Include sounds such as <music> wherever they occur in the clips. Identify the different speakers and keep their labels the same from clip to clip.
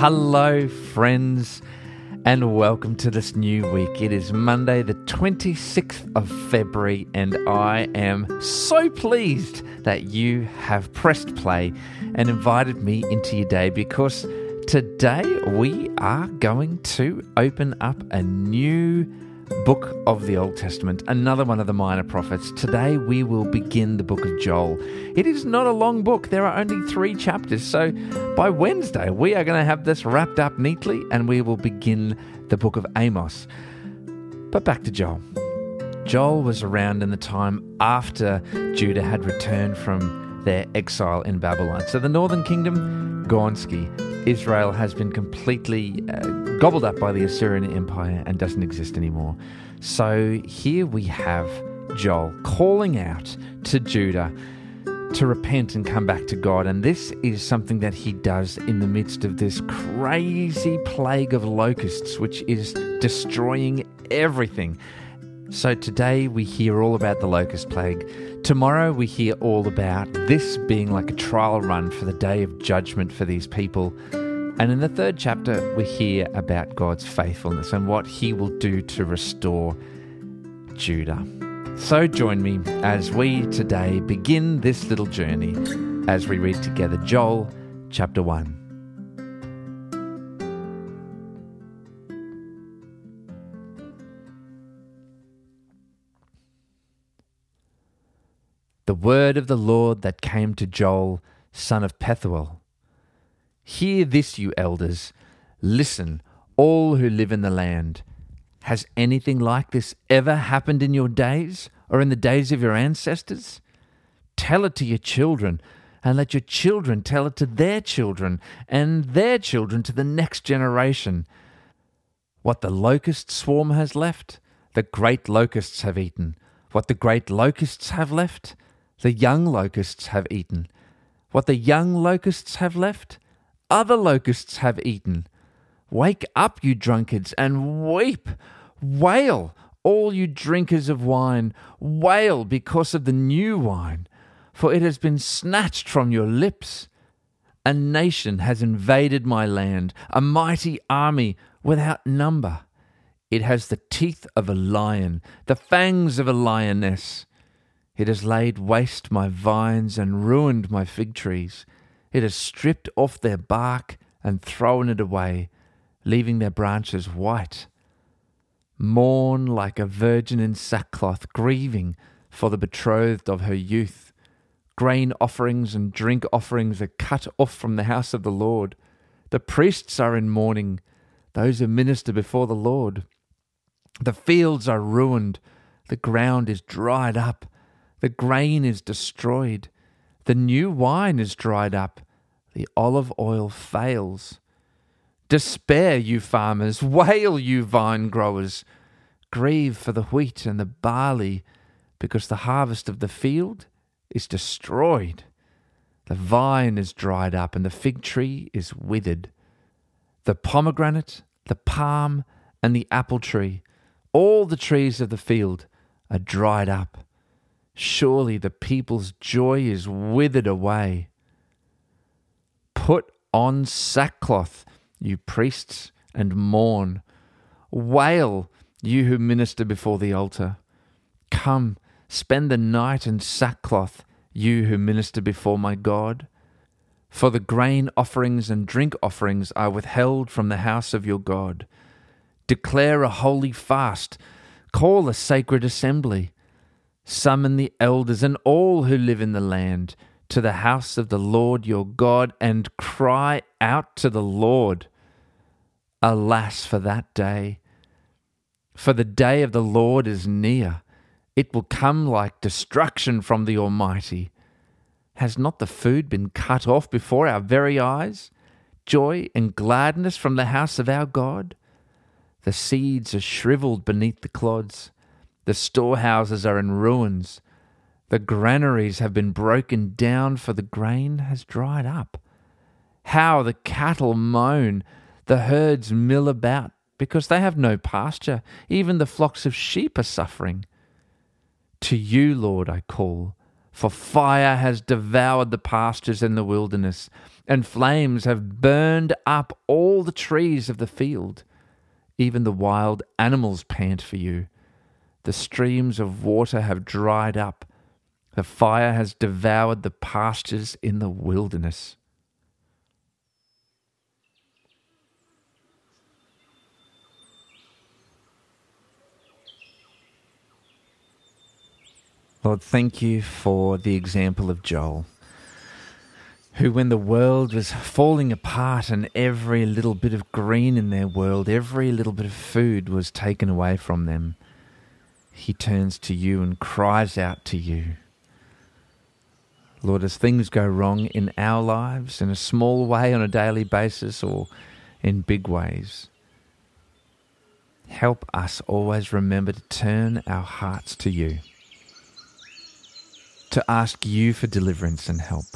Speaker 1: Hello, friends, and welcome to this new week. It is Monday, the 26th of February, and I am so pleased that you have pressed play and invited me into your day because today we are going to open up a new book of the Old Testament, another one of the minor prophets. Today we will begin the book of Joel. It is not a long book, there are only three chapters. So by Wednesday, we are going to have this wrapped up neatly and we will begin the book of Amos. But back to Joel. Joel was around in the time after Judah had returned from their exile in Babylon. So the northern kingdom, Gonski, Israel has been completely uh, gobbled up by the Assyrian Empire and doesn't exist anymore. So here we have Joel calling out to Judah to repent and come back to God. And this is something that he does in the midst of this crazy plague of locusts, which is destroying everything. So today we hear all about the locust plague. Tomorrow we hear all about this being like a trial run for the day of judgment for these people. And in the third chapter, we hear about God's faithfulness and what he will do to restore Judah. So join me as we today begin this little journey as we read together Joel chapter 1. The word of the Lord that came to Joel, son of Pethuel. Hear this, you elders. Listen, all who live in the land. Has anything like this ever happened in your days or in the days of your ancestors? Tell it to your children, and let your children tell it to their children, and their children to the next generation. What the locust swarm has left, the great locusts have eaten. What the great locusts have left, the young locusts have eaten. What the young locusts have left, other locusts have eaten. Wake up, you drunkards, and weep. Wail, all you drinkers of wine. Wail because of the new wine, for it has been snatched from your lips. A nation has invaded my land, a mighty army without number. It has the teeth of a lion, the fangs of a lioness. It has laid waste my vines and ruined my fig trees. It has stripped off their bark and thrown it away, leaving their branches white. Mourn like a virgin in sackcloth, grieving for the betrothed of her youth. Grain offerings and drink offerings are cut off from the house of the Lord. The priests are in mourning, those who minister before the Lord. The fields are ruined, the ground is dried up, the grain is destroyed, the new wine is dried up, the olive oil fails. Despair, you farmers, <laughs> wail, you vine growers. Grieve for the wheat and the barley, because the harvest of the field is destroyed. The vine is dried up, and the fig tree is withered. The pomegranate, the palm, and the apple tree, all the trees of the field, are dried up. Surely the people's joy is withered away. Put on sackcloth, you priests, and mourn. Wail, you who minister before the altar. Come, spend the night in sackcloth, you who minister before my God. For the grain offerings and drink offerings are withheld from the house of your God. Declare a holy fast, call a sacred assembly. Summon the elders and all who live in the land to the house of the Lord your God and cry out to the Lord. Alas for that day! For the day of the Lord is near. It will come like destruction from the Almighty. Has not the food been cut off before our very eyes? Joy and gladness from the house of our God? The seeds are shriveled beneath the clods. The storehouses are in ruins. The granaries have been broken down, for the grain has dried up. How the cattle moan, the herds mill about, because they have no pasture. Even the flocks of sheep are suffering. To you, Lord, I call, for fire has devoured the pastures in the wilderness, and flames have burned up all the trees of the field. Even the wild animals pant for you. The streams of water have dried up. The fire has devoured the pastures in the wilderness. Lord, thank you for the example of Joel, who, when the world was falling apart and every little bit of green in their world, every little bit of food was taken away from them, he turns to you and cries out to you. Lord, as things go wrong in our lives, in a small way on a daily basis or in big ways, help us always remember to turn our hearts to you to ask you for deliverance and help.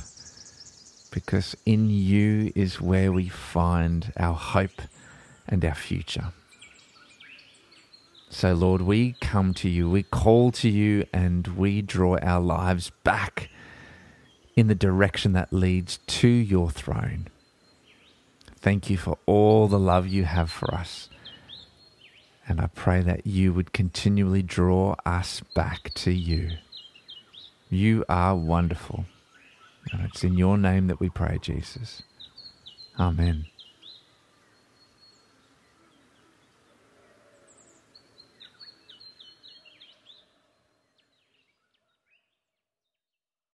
Speaker 1: Because in you is where we find our hope and our future. So, Lord, we come to you, we call to you, and we draw our lives back in the direction that leads to your throne. Thank you for all the love you have for us. And I pray that you would continually draw us back to you. You are wonderful. And it's in your name that we pray, Jesus. Amen.